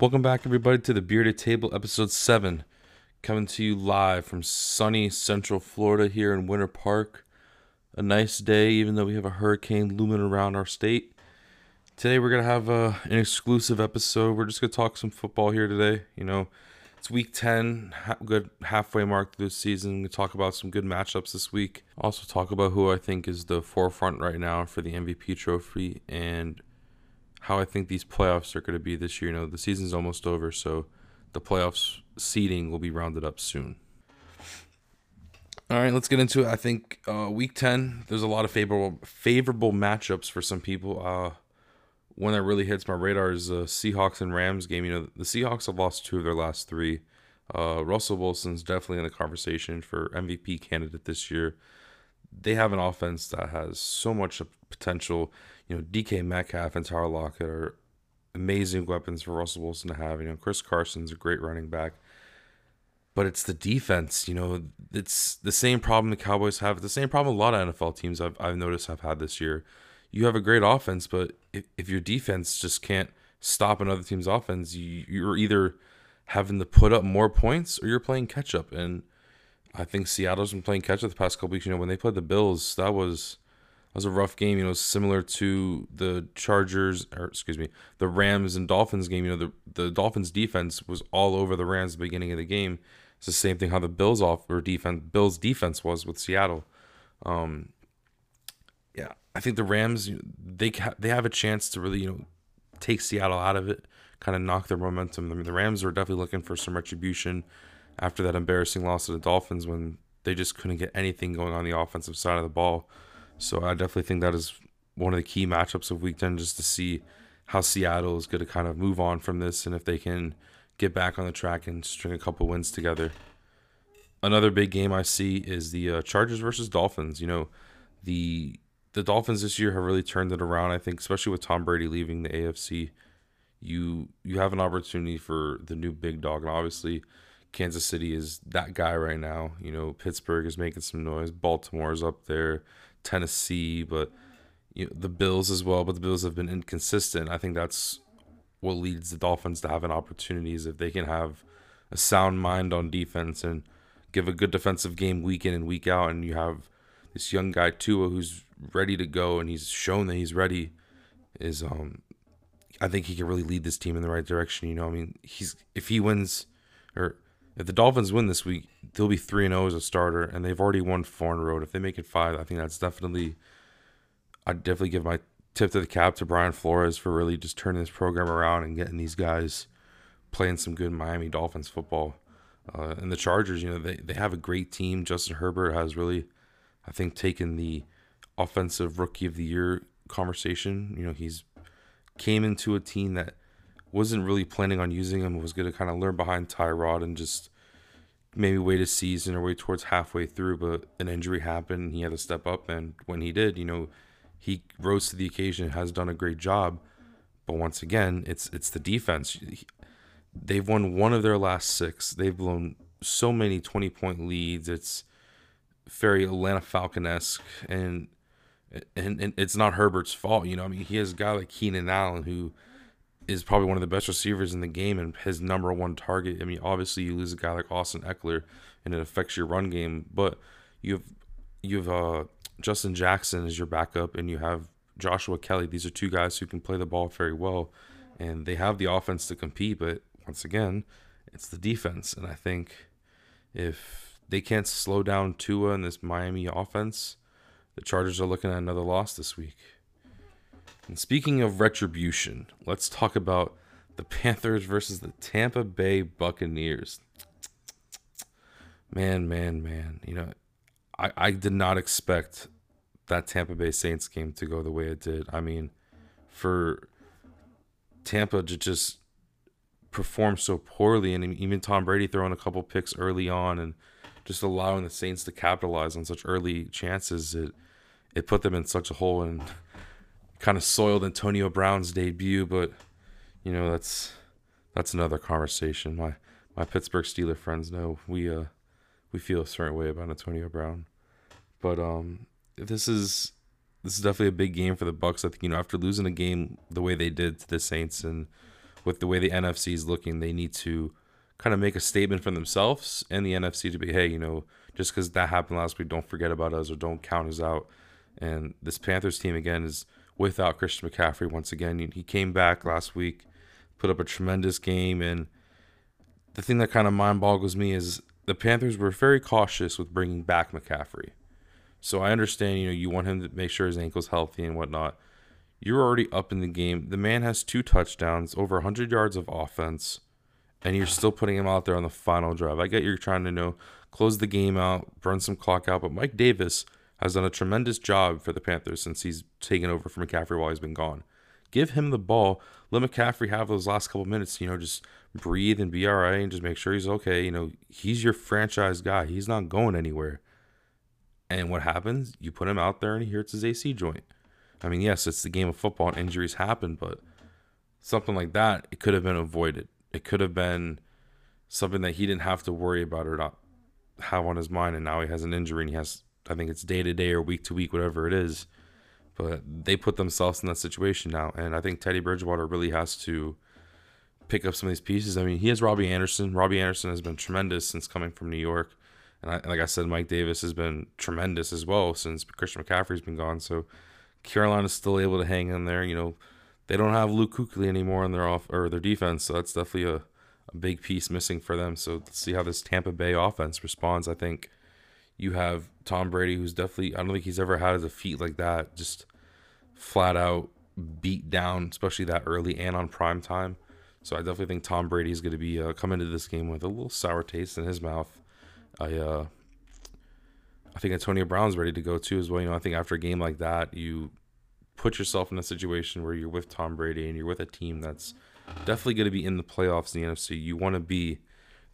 Welcome back, everybody, to the Bearded Table, episode 7. Coming to you live from sunny Central Florida here in Winter Park. A nice day, even though we have a hurricane looming around our state. Today, we're going to have uh, an exclusive episode. We're just going to talk some football here today. You know, it's week 10, ha- good halfway mark through the season. We talk about some good matchups this week. Also, talk about who I think is the forefront right now for the MVP trophy and how I think these playoffs are going to be this year. You know, the season's almost over, so the playoffs seeding will be rounded up soon. All right, let's get into it. I think uh, week ten, there's a lot of favorable favorable matchups for some people. Uh, one that really hits my radar is the Seahawks and Rams game. You know, the Seahawks have lost two of their last three. Uh, Russell Wilson's definitely in the conversation for MVP candidate this year. They have an offense that has so much potential you know, DK Metcalf and Tyler Lockett are amazing weapons for Russell Wilson to have. You know, Chris Carson's a great running back. But it's the defense, you know, it's the same problem the Cowboys have. The same problem a lot of NFL teams I've, I've noticed have had this year. You have a great offense, but if, if your defense just can't stop another team's offense, you, you're either having to put up more points or you're playing catch up. And I think Seattle's been playing catch up the past couple weeks. You know, when they played the Bills, that was was a rough game. You know, similar to the Chargers or excuse me, the Rams and Dolphins game. You know, the the Dolphins defense was all over the Rams at the beginning of the game. It's the same thing how the Bills off or defense Bills defense was with Seattle. Um, yeah, I think the Rams they they have a chance to really you know take Seattle out of it, kind of knock their momentum. I mean, the Rams were definitely looking for some retribution after that embarrassing loss to the Dolphins when they just couldn't get anything going on the offensive side of the ball. So I definitely think that is one of the key matchups of Week 10 just to see how Seattle is going to kind of move on from this and if they can get back on the track and string a couple wins together. Another big game I see is the uh, Chargers versus Dolphins. You know, the the Dolphins this year have really turned it around. I think, especially with Tom Brady leaving the AFC, you you have an opportunity for the new big dog, and obviously, Kansas City is that guy right now. You know, Pittsburgh is making some noise. Baltimore is up there. Tennessee, but you know, the Bills as well. But the Bills have been inconsistent. I think that's what leads the Dolphins to having opportunities if they can have a sound mind on defense and give a good defensive game week in and week out, and you have this young guy Tua who's ready to go and he's shown that he's ready. Is um, I think he can really lead this team in the right direction. You know, I mean, he's if he wins or if the Dolphins win this week, they'll be three and zero oh as a starter, and they've already won four in a row. If they make it five, I think that's definitely. I'd definitely give my tip to the cap to Brian Flores for really just turning this program around and getting these guys playing some good Miami Dolphins football. Uh, and the Chargers, you know, they, they have a great team. Justin Herbert has really, I think, taken the offensive rookie of the year conversation. You know, he's came into a team that wasn't really planning on using him. Was going to kind of learn behind Tyrod and just maybe wait a season or wait towards halfway through. But an injury happened. He had to step up, and when he did, you know, he rose to the occasion. And has done a great job. But once again, it's it's the defense. They've won one of their last six. They've blown so many twenty point leads. It's very Atlanta Falcon esque, and, and and it's not Herbert's fault. You know, I mean, he has a guy like Keenan Allen who is probably one of the best receivers in the game and his number one target. I mean, obviously you lose a guy like Austin Ekeler and it affects your run game, but you have you have uh, Justin Jackson as your backup and you have Joshua Kelley. These are two guys who can play the ball very well and they have the offense to compete, but once again, it's the defense. And I think if they can't slow down Tua in this Miami offense, the Chargers are looking at another loss this week. And speaking of retribution, let's talk about the Panthers versus the Tampa Bay Buccaneers. Man, man, man. You know, I, I did not expect that Tampa Bay Saints game to go the way it did. I mean, for Tampa to just perform so poorly, and even Tom Brady throwing a couple picks early on and just allowing the Saints to capitalize on such early chances, it it put them in such a hole. And kind of soiled Antonio Brown's debut, but you know that's that's another conversation. My my Pittsburgh Steeler friends know we uh we feel a certain way about Antonio Brown, but um this is this is definitely a big game for the Bucs. I think you know after losing a game the way they did to the Saints and with the way the NFC is looking, they need to kind of make a statement for themselves and the NFC to be, hey, you know, just because that happened last week, don't forget about us or don't count us out. And this Panthers team again is without Christian McCaffrey once again. He came back last week, put up a tremendous game, and the thing that kind of mind boggles me is the Panthers were very cautious with bringing back McCaffrey. So I understand, you know, you want him to make sure his ankle's healthy and whatnot. You're already up in the game. The man has two touchdowns, over 100 yards of offense, and you're still putting him out there on the final drive. I get you're trying to you know close the game out, burn some clock out, but Mike Davis has done a tremendous job for the Panthers since he's taken over from McCaffrey while he's been gone. Give him the ball. Let McCaffrey have those last couple minutes, you know, just breathe and be all right and just make sure he's okay. You know, he's your franchise guy. He's not going anywhere. And what happens? You put him out there and he hurts his AC joint. I mean, yes, it's the game of football and injuries happen, but something like that, it could have been avoided. It could have been something that he didn't have to worry about or not have on his mind. And now he has an injury and he has, I think it's day to day or week to week, whatever it is. But they put themselves in that situation now. And I think Teddy Bridgewater really has to pick up some of these pieces. I mean, he has Robbie Anderson. Robbie Anderson has been tremendous since coming from New York. And I, like I said, Mike Davis has been tremendous as well since Christian McCaffrey's been gone. So Carolina's still able to hang in there. You know, they don't have Luke Kuechly anymore in their off or their defense, so that's definitely a, a big piece missing for them. So let's see how this Tampa Bay offense responds. I think you have Tom Brady, who's definitely I don't think he's ever had a defeat like that, just flat out beat down, especially that early and on prime time. So I definitely think Tom Brady is going to be uh, come into this game with a little sour taste in his mouth. I uh, I think Antonio Brown's ready to go too as well. You know, I think after a game like that, you put yourself in a situation where you're with Tom Brady and you're with a team that's definitely going to be in the playoffs in the NFC. You want to be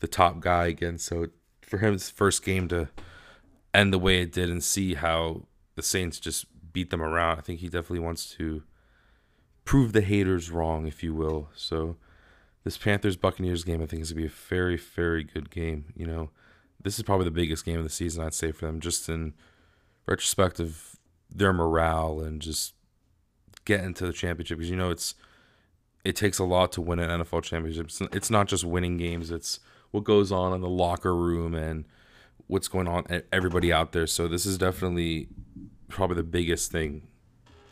the top guy again. So for him, his first game to end the way it did and see how the Saints just beat them around, I think he definitely wants to prove the haters wrong, if you will. So this Panthers Buccaneers game, I think, is to be a very, very good game. You know, this is probably the biggest game of the season, I'd say, for them, just in retrospect of their morale and just getting to the championship. Because, you know, it's it takes a lot to win an NFL championship. It's not just winning games, it's what goes on in the locker room and what's going on everybody out there. So this is definitely probably the biggest thing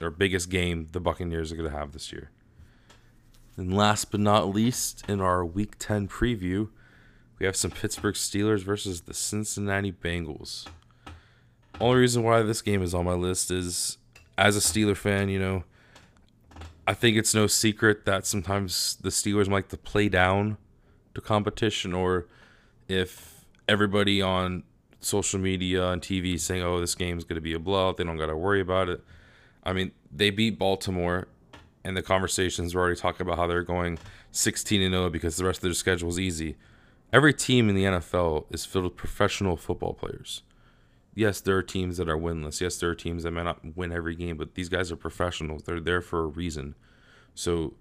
or biggest game the Buccaneers are going to have this year. And last but not least, in our Week 10 preview, we have some Pittsburgh Steelers versus the Cincinnati Bengals. Only reason why this game is on my list is as a Steeler fan, you know, I think it's no secret that sometimes the Steelers like to play down to competition, or if everybody on social media and TV saying, oh, this game is going to be a blowout, they don't got to worry about it. I mean, they beat Baltimore, and the conversations were already talking about how they're going 16 and 0 because the rest of their schedule is easy. Every team in the NFL is filled with professional football players. Yes, there are teams that are winless. Yes, there are teams that may not win every game, but these guys are professionals. They're there for a reason. So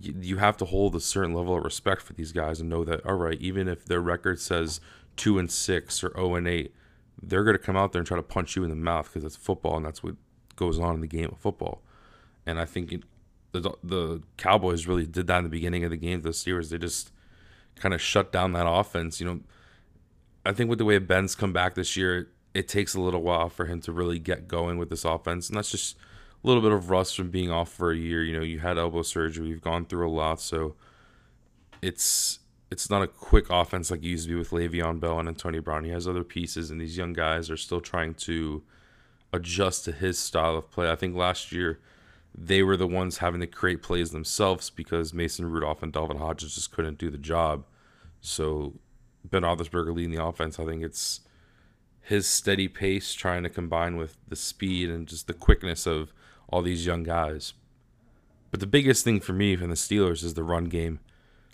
you have to hold a certain level of respect for these guys and know that all right, even if their record says 2 and 6 or 0 and 8, they're going to come out there and try to punch you in the mouth because it's football and that's what goes on in the game of football. And I think it, the the Cowboys really did that in the beginning of the game. The Steelers they just kind of shut down that offense. You know, I think with the way Ben's come back this year, it takes a little while for him to really get going with this offense, and that's just a little bit of rust from being off for a year. You know, you had elbow surgery, you've gone through a lot, so it's it's not a quick offense like it used to be with Le'Veon Bell and Antonio Brown. He has other pieces, and these young guys are still trying to adjust to his style of play. I think last year they were the ones having to create plays themselves because Mason Rudolph and Devlin Hodges just couldn't do the job. So Ben Roethlisberger leading the offense, I think it's his steady pace trying to combine with the speed and just the quickness of all these young guys. But the biggest thing for me from the Steelers is the run game.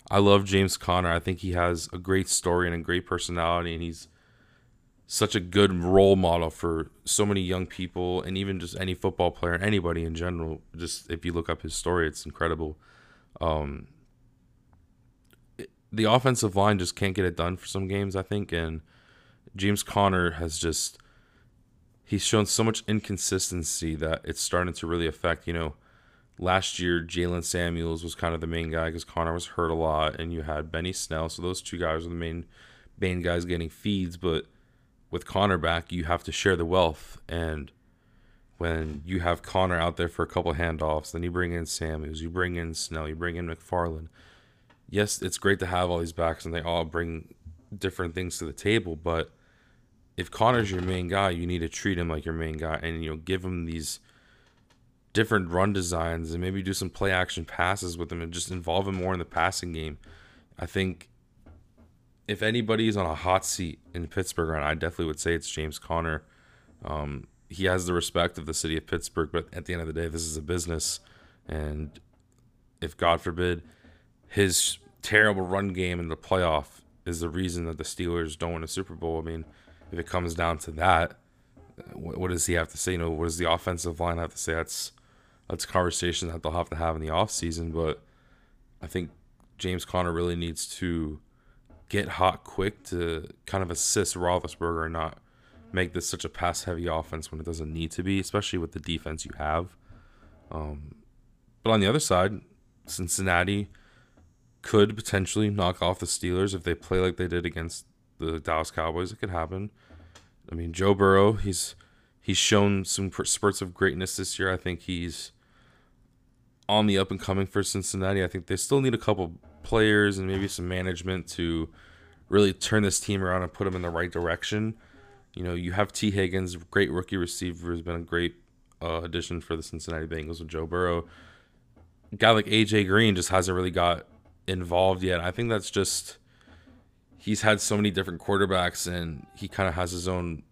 I love James Conner. I think he has a great story and a great personality, and he's such a good role model for so many young people and even just any football player and anybody in general. Just if you look up his story, it's incredible. Um, the offensive line just can't get it done for some games, I think, and James Conner has just he's shown so much inconsistency that it's starting to really affect. You know, last year Jaylen Samuels was kind of the main guy because Conner was hurt a lot, and you had Benny Snell. So those two guys were the main main guys getting feeds. But with Conner back, you have to share the wealth. And when you have Conner out there for a couple handoffs, then you bring in Samuels, you bring in Snell, you bring in McFarland. Yes, it's great to have all these backs, and they all bring different things to the table. But if Conner's your main guy, you need to treat him like your main guy, and you know give him these different run designs and maybe do some play action passes with him and just involve him more in the passing game. I think if anybody's on a hot seat in Pittsburgh, and I definitely would say it's James Conner. Um, he has the respect of the city of Pittsburgh, but at the end of the day, this is a business, and if God forbid his terrible run game in the playoff is the reason that the Steelers don't win a Super Bowl, I mean, if it comes down to that, what, what does he have to say? You know, what does the offensive line have to say? That's that's a conversation that they'll have to have in the offseason. But I think James Conner really needs to get hot quick to kind of assist Roethlisberger and not make this such a pass heavy offense when it doesn't need to be, especially with the defense you have. Um, but on the other side, Cincinnati could potentially knock off the Steelers if they play like they did against the Dallas Cowboys. It could happen. I mean, Joe Burrow, he's he's shown some spurts of greatness this year. I think he's on the up and coming for Cincinnati. I think they still need a couple players and maybe some management to really turn this team around and put them in the right direction. You know, you have Tee Higgins, great rookie receiver, has been a great uh, addition for the Cincinnati Bengals with Joe Burrow. Guy like AJ Green just hasn't really got involved yet. I think that's just he's had so many different quarterbacks and he kind of has his own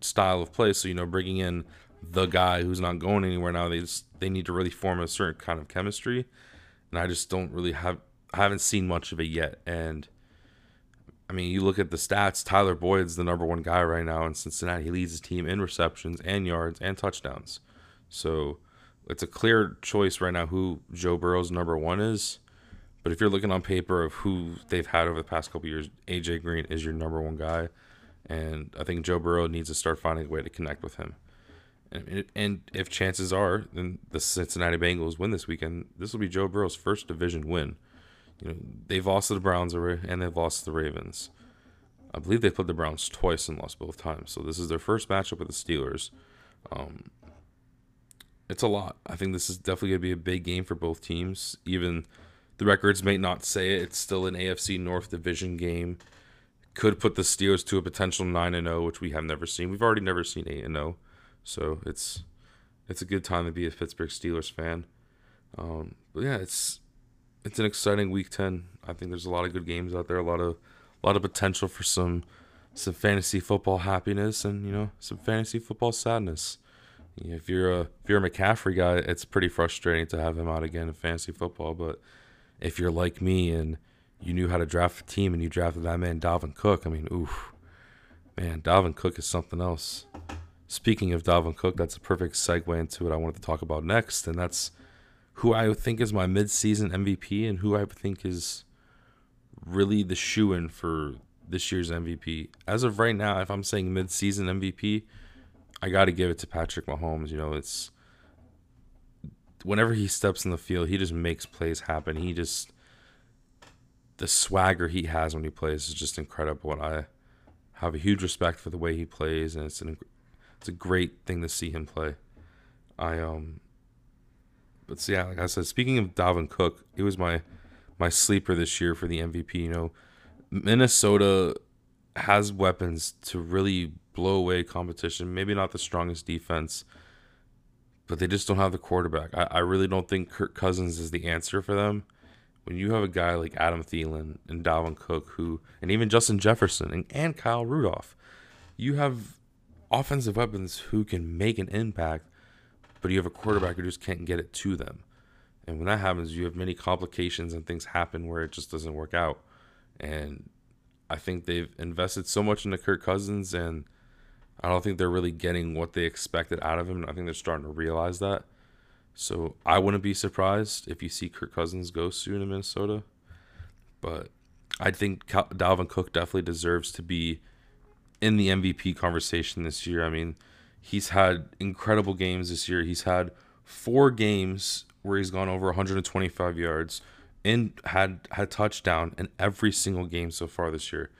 style of play. So you know, bringing in the guy who's not going anywhere now, they just they need to really form a certain kind of chemistry, and I just don't really have I haven't seen much of it yet. And I mean, you look at the stats. Tyler Boyd's the number one guy right now in Cincinnati. He leads his team in receptions and yards and touchdowns. So it's a clear choice right now who Joe Burrow's number one is. But if you're looking on paper of who they've had over the past couple years, AJ Green is your number one guy. And I think Joe Burrow needs to start finding a way to connect with him. And, if chances are, then the Cincinnati Bengals win this weekend, this will be Joe Burrow's first division win. You know, they've lost to the Browns and they've lost to the Ravens. I believe they played the Browns twice and lost both times. So this is their first matchup with the Steelers. Um, it's a lot. I think this is definitely going to be a big game for both teams. Even the records may not say it. It's still an AFC North division game. Could put the Steelers to a potential 9 and 0, which we have never seen. We've already never seen 8 and 0. So it's it's a good time to be a Pittsburgh Steelers fan. Um, but yeah, it's it's an exciting week 10. I think there's a lot of good games out there, a lot of a lot of potential for some some fantasy football happiness and you know some fantasy football sadness. If you're a if you're a McCaffrey guy, it's pretty frustrating to have him out again in fantasy football. But if you're like me and you knew how to draft a team and you drafted that man Dalvin Cook, I mean, oof, man, Dalvin Cook is something else. Speaking of Dalvin Cook, that's a perfect segue into what I wanted to talk about next, and that's who I think is my midseason MVP and who I think is really the shoe in for this year's MVP. As of right now, if I'm saying midseason MVP, I got to give it to Patrick Mahomes. You know, it's whenever he steps in the field, he just makes plays happen. He just the swagger he has when he plays is just incredible, and I have a huge respect for the way he plays, and it's an it's a great thing to see him play. I um, but yeah, like I said, speaking of Dalvin Cook, he was my my sleeper this year for the MVP. You know, Minnesota has weapons to really blow away competition. Maybe not the strongest defense, but they just don't have the quarterback. I, I really don't think Kirk Cousins is the answer for them. When you have a guy like Adam Thielen and Dalvin Cook, who and even Justin Jefferson and, and Kyle Rudolph, you have offensive weapons who can make an impact, but you have a quarterback who just can't get it to them. And when that happens, you have many complications and things happen where it just doesn't work out. And I think they've invested so much into Kirk Cousins, and I don't think they're really getting what they expected out of him. I think they're starting to realize that. So I wouldn't be surprised if you see Kirk Cousins go soon in Minnesota. But I think Dalvin Cook definitely deserves to be in the MVP conversation this year. I mean, he's had incredible games this year. He's had four games where he's gone over 125 yards and had had touchdown in every single game so far this year.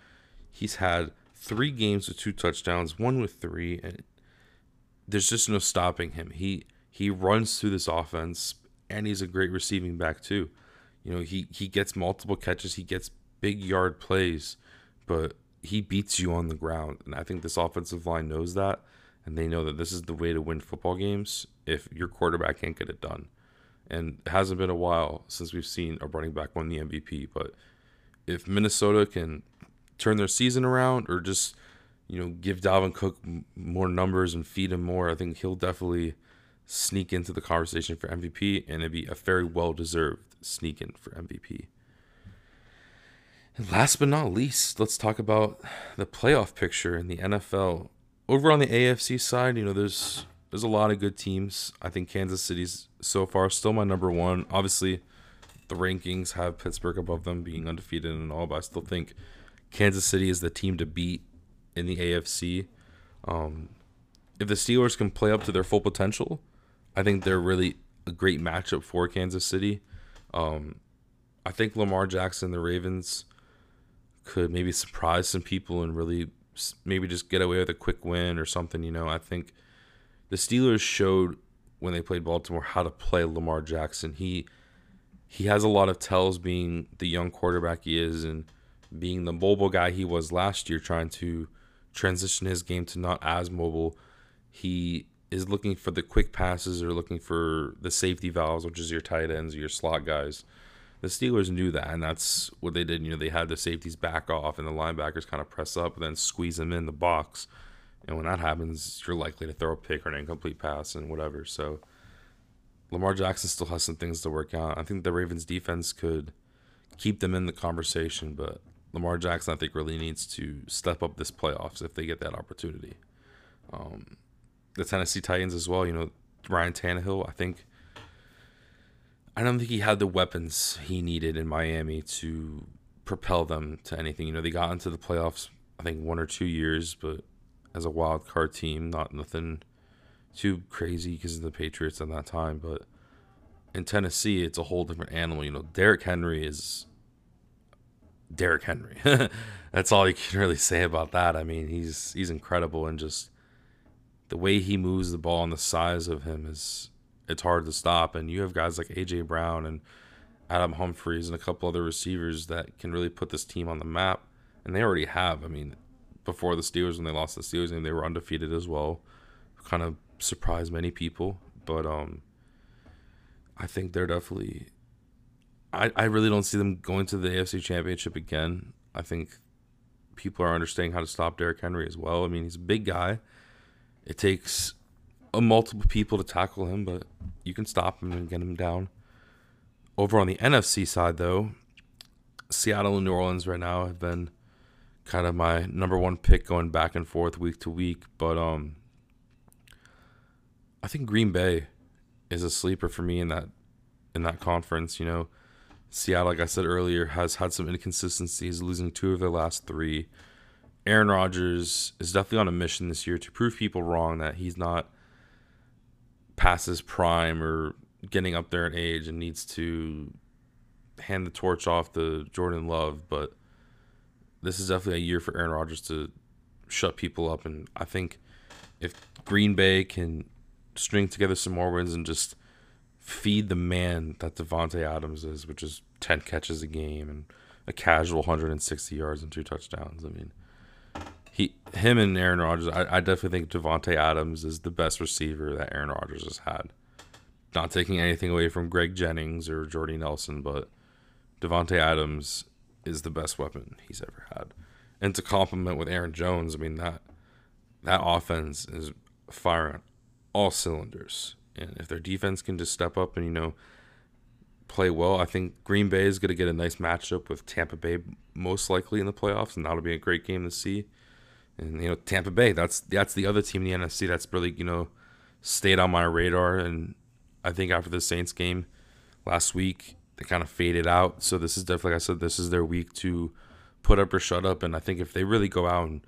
He's had three games with two touchdowns, one with three, and there's just no stopping him. He he runs through this offense, and he's a great receiving back too. You know, he he gets multiple catches, he gets big yard plays, but he beats you on the ground, and I think this offensive line knows that, and they know that this is the way to win football games if your quarterback can't get it done. And it hasn't been a while since we've seen a running back win the MVP, but if Minnesota can turn their season around or just you know give Dalvin Cook more numbers and feed him more, I think he'll definitely sneak into the conversation for MVP, and it'd be a very well deserved sneak in for MVP. Last but not least, let's talk about the playoff picture in the NFL. Over on the AFC side, you know, there's there's a lot of good teams. I think Kansas City's so far still my number one. Obviously, the rankings have Pittsburgh above them being undefeated and all, but I still think Kansas City is the team to beat in the AFC. Um, if the Steelers can play up to their full potential, I think they're really a great matchup for Kansas City. Um, I think Lamar Jackson, the Ravens, could maybe surprise some people and really maybe just get away with a quick win or something. You know, I think the Steelers showed when they played Baltimore how to play Lamar Jackson. He he has a lot of tells being the young quarterback he is and being the mobile guy he was last year, trying to transition his game to not as mobile. He is looking for the quick passes or looking for the safety valves, which is your tight ends or your slot guys. The Steelers knew that, and that's what they did. You know, they had the safeties back off and the linebackers kind of press up and then squeeze them in the box. And when that happens, you're likely to throw a pick or an incomplete pass and whatever. So Lamar Jackson still has some things to work out. I think the Ravens defense could keep them in the conversation, but Lamar Jackson, I think, really needs to step up this playoffs if they get that opportunity. Um, the Tennessee Titans as well. You know, Ryan Tannehill. I think I don't think he had the weapons he needed in Miami to propel them to anything. You know, they got into the playoffs. I think one or two years, but as a wild card team, not nothing too crazy because of the Patriots at that time. But in Tennessee, it's a whole different animal. You know, Derrick Henry is Derrick Henry. That's all you can really say about that. I mean, he's he's incredible and just the way he moves the ball and the size of him is it's hard to stop. And you have guys like AJ Brown and Adam Humphries and a couple other receivers that can really put this team on the map. And they already have. I mean, before the Steelers when they lost the Steelers and they were undefeated as well. Kind of surprised many people. But um I think they're definitely I, I really don't see them going to the AFC championship again. I think people are understanding how to stop Derrick Henry as well. I mean, he's a big guy. It takes a multiple people to tackle him, but you can stop him and get him down. Over on the NFC side, though, Seattle and New Orleans right now have been kind of my number one pick going back and forth week to week. But um, I think Green Bay is a sleeper for me in that in that conference. You know, Seattle, like I said earlier, has had some inconsistencies, losing two of their last three. Aaron Rodgers is definitely on a mission this year to prove people wrong that he's not past his prime or getting up there in age and needs to hand the torch off to Jordan Love. But this is definitely a year for Aaron Rodgers to shut people up. And I think if Green Bay can string together some more wins and just feed the man that Davante Adams is, which is 10 catches a game and a casual 160 yards and two touchdowns. I mean, he, him and Aaron Rodgers, I, I definitely think Davante Adams is the best receiver that Aaron Rodgers has had. Not taking anything away from Greg Jennings or Jordy Nelson, but Davante Adams is the best weapon he's ever had. And to complement with Aaron Jones, I mean that that offense is firing all cylinders. And if their defense can just step up and you know play well, I think Green Bay is going to get a nice matchup with Tampa Bay most likely in the playoffs, and that'll be a great game to see. And you know, Tampa Bay, that's that's the other team in the NFC that's really you know stayed on my radar. And I think after the Saints game last week, they kind of faded out. So this is definitely, like I said, this is their week to put up or shut up. And I think if they really go out and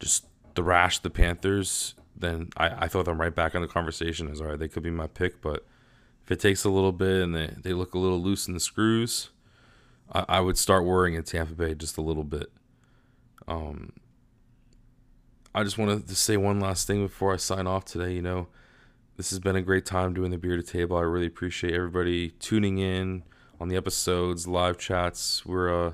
just thrash the Panthers, then I, I throw them right back in the conversation as all right, they could be my pick. But if it takes a little bit and they, they look a little loose in the screws, I, I would start worrying in Tampa Bay just a little bit. Um, I just wanted to say one last thing before I sign off today. You know, this has been a great time doing the bearded table. I really appreciate everybody tuning in on the episodes, live chats. We're uh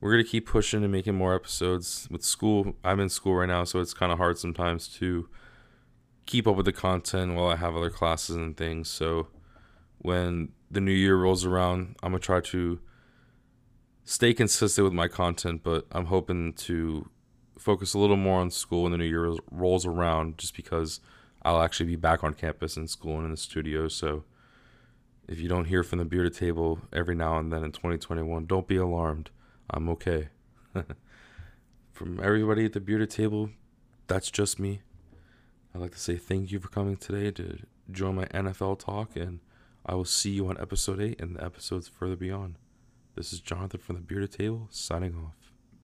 we're gonna keep pushing and making more episodes. With school, I'm in school right now, so it's kind of hard sometimes to keep up with the content while I have other classes and things. So when the new year rolls around, I'm gonna try to stay consistent with my content, but I'm hoping to focus a little more on school when the new year rolls around, just because I'll actually be back on campus in school and in the studio. So if you don't hear from the bearded table every now and then in 2021, don't be alarmed. I'm okay. from everybody at the bearded table, that's just me. I'd like to say thank you for coming today to join my NFL talk, and I will see you on episode 8 and the episodes further beyond. This is Jonathan from the Bearded Table, signing off.